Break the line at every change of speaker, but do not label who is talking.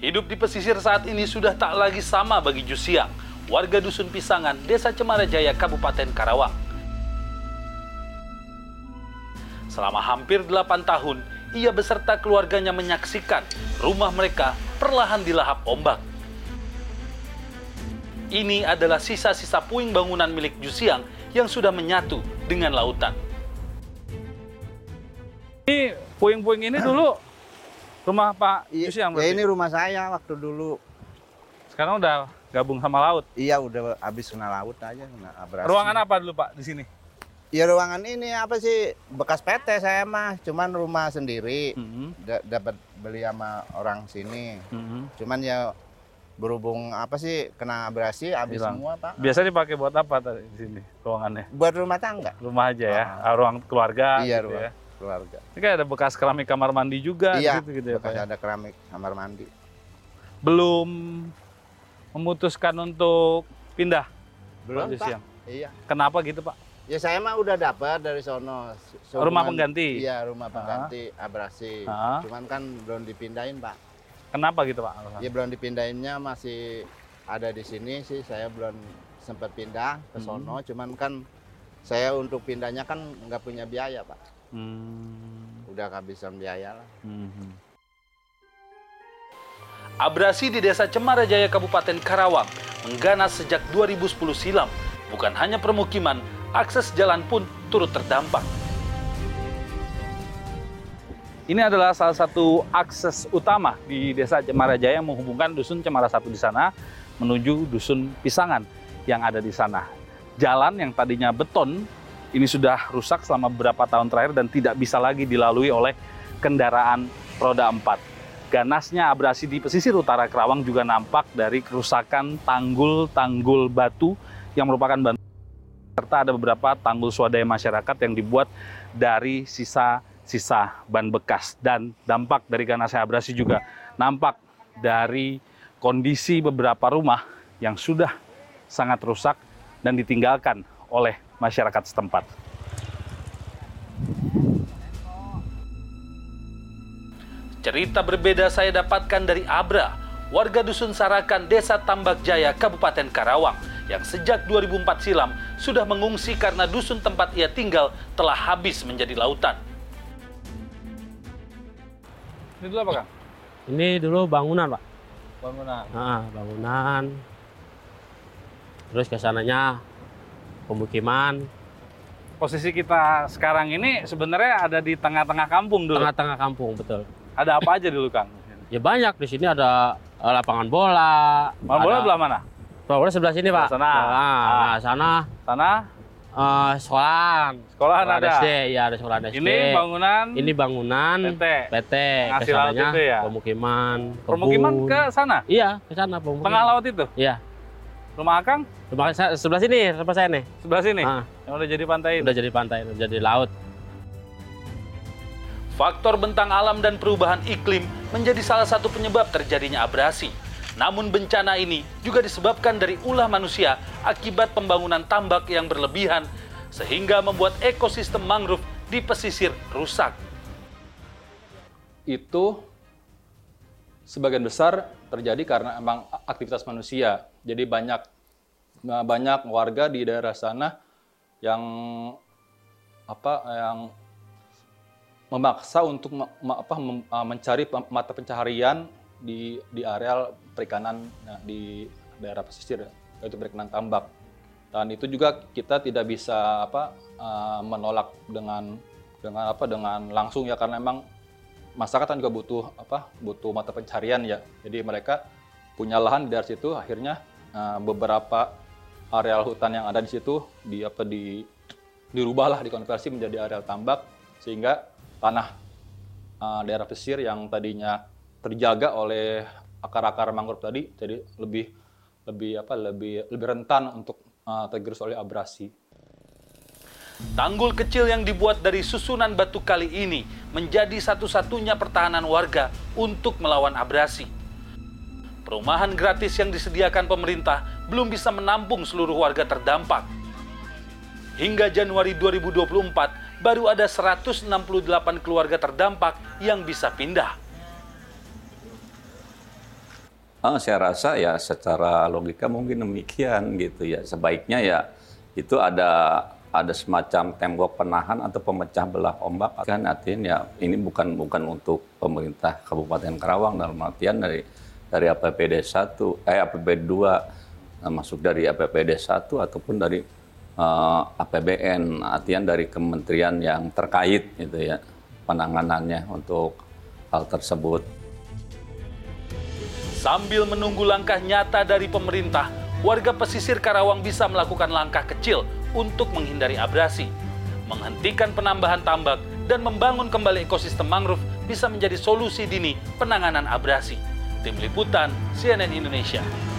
Hidup di pesisir saat ini sudah tak lagi sama bagi Jusiang, warga Dusun Pisangan, Desa Cemara Jaya, Kabupaten Karawang. Selama hampir 8 tahun, ia beserta keluarganya menyaksikan rumah mereka perlahan dilahap ombak. Ini adalah sisa-sisa puing bangunan milik Jusiang yang sudah menyatu dengan lautan. Ini puing-puing ini dulu rumah Pak
Iya,
Jusiang
ya
berarti?
ini rumah saya waktu dulu.
Sekarang udah gabung sama laut.
Iya udah habis kena laut aja kena abrasi.
Ruangan apa dulu Pak di sini?
Ya ruangan ini apa sih bekas PT saya mah, cuman rumah sendiri.
Hmm.
Da- dapat beli sama orang sini.
Hmm.
Cuman ya berhubung apa sih kena abrasi habis
Hilang.
semua pak.
Biasa dipakai buat apa tadi di sini ruangannya?
Buat rumah tangga.
Rumah aja ya,
Ah.
Ah, ruang keluarga
iya
gitu
rumah
ya.
Keluarga.
Ini kayak ada bekas keramik kamar mandi juga
iya.
gitu gitu ya Pak.
bekas
ya?
ada keramik kamar mandi.
Belum memutuskan untuk pindah
Belum
Pak.
Iya.
Kenapa gitu Pak?
Ya saya mah udah dapat dari sono.
Rumah pengganti?
Iya rumah pengganti abrasi.
Ah.
Cuman kan belum dipindahin pak.
Kenapa gitu Pak?
Ya belum dipindahinnya masih ada di sini sih. Saya belum sempat pindah ke
Hmm.
sono. Cuman kan saya untuk pindahnya kan nggak punya biaya pak.
Hmm.
Udah kehabisan biaya lah.
Mhm. Abrasi di Desa Cemara Jaya Kabupaten Karawang mengganas sejak 2010 silam. Bukan hanya permukiman, akses jalan pun turut terdampak. Ini adalah salah satu akses utama di Desa Cemara Jaya yang menghubungkan Dusun Cemara Satu di sana menuju Dusun Pisangan yang ada di sana. Jalan yang tadinya beton ini sudah rusak selama beberapa tahun terakhir dan tidak bisa lagi dilalui oleh kendaraan roda 4. Ganasnya abrasi di pesisir utara Kerawang juga nampak dari kerusakan tanggul-tanggul batu yang merupakan bahan serta ada beberapa tanggul swadaya masyarakat yang dibuat dari sisa-sisa ban bekas dan dampak dari ganasnya abrasi juga nampak dari kondisi beberapa rumah yang sudah sangat rusak dan ditinggalkan oleh masyarakat setempat. Cerita berbeda saya dapatkan dari Abra, warga Dusun Sarakan, Desa Tambak Jaya, Kabupaten Karawang, yang sejak 2004 silam sudah mengungsi karena dusun tempat ia tinggal telah habis menjadi lautan. Ini dulu apa, Kang?
Ini dulu bangunan, Pak.
Bangunan.
Nah, bangunan. Terus ke sananya pemukiman,
Posisi kita sekarang ini sebenarnya ada di tengah-tengah kampung dulu.
tengah-tengah kampung, betul.
Ada apa aja dulu, Kang?
Ya banyak di sini ada eh, lapangan bola.
Lapangan bola
ada-
belah mana?
Lapangan bola sebelah sini, Pak.
Sana.
Nah,
Ah.
nah, sana
Sana
eh, sekolahan.
sekolahan
Sekolah
ada.
SD, ya ada sekolah SD.
Ini bangunan
Ini bangunan
PT.
PT.
Ngasih laut itu ya?
pemukiman,
Permukiman
kebun.
ke sana,
Iya, ke sana pemukiman.
tengah laut itu.
Iya.
Rumah Akang
Rumah saya sebelah sini, rumah saya nih.
sebelah sini.
Ah,
Yang udah jadi pantai
udah jadi pantai, udah jadi laut.
Faktor bentang alam dan perubahan iklim menjadi salah satu penyebab terjadinya abrasi. Namun bencana ini juga disebabkan dari ulah manusia akibat pembangunan tambak yang berlebihan sehingga membuat ekosistem mangrove di pesisir rusak.
itu sebagian besar terjadi karena emang aktivitas manusia. Jadi banyak nah, banyak warga di daerah sana yang apa yang memaksa untuk apa, uh, mencari mata pencaharian di di areal perikanan nah, di daerah pesisir yaitu perikanan tambak. Dan itu juga kita tidak bisa apa uh, menolak dengan dengan apa dengan langsung ya karena emang masyarakat kan juga butuh apa butuh mata pencarian ya. Jadi mereka punya lahan di daerah situ akhirnya eh, beberapa areal hutan yang ada di situ di apa di dirubahlah dikonversi menjadi areal tambak sehingga tanah eh, daerah pesisir yang tadinya terjaga oleh akar-akar mangrove tadi jadi lebih lebih apa lebih lebih rentan untuk eh, tergerus oleh abrasi
Tanggul kecil yang dibuat dari susunan batu kali ini menjadi satu-satunya pertahanan warga untuk melawan abrasi. Perumahan gratis yang disediakan pemerintah belum bisa menampung seluruh warga terdampak. Hingga Januari 2024, baru ada 168 keluarga terdampak yang bisa pindah.
Ah, saya rasa ya secara logika mungkin demikian gitu ya. Sebaiknya ya itu ada ada semacam tembok penahan atau pemecah belah ombak kan artinya ya ini bukan bukan untuk pemerintah Kabupaten Karawang dalam artian dari dari APBD 1 eh APBD 2 nah, masuk dari APBD 1 ataupun dari eh, APBN artian dari kementerian yang terkait gitu ya penanganannya untuk hal tersebut.
Sambil menunggu langkah nyata dari pemerintah, warga pesisir Karawang bisa melakukan langkah kecil untuk menghindari abrasi. Menghentikan penambahan tambak dan membangun kembali ekosistem mangrove bisa menjadi solusi dini penanganan abrasi. Tim Liputan CNN Indonesia.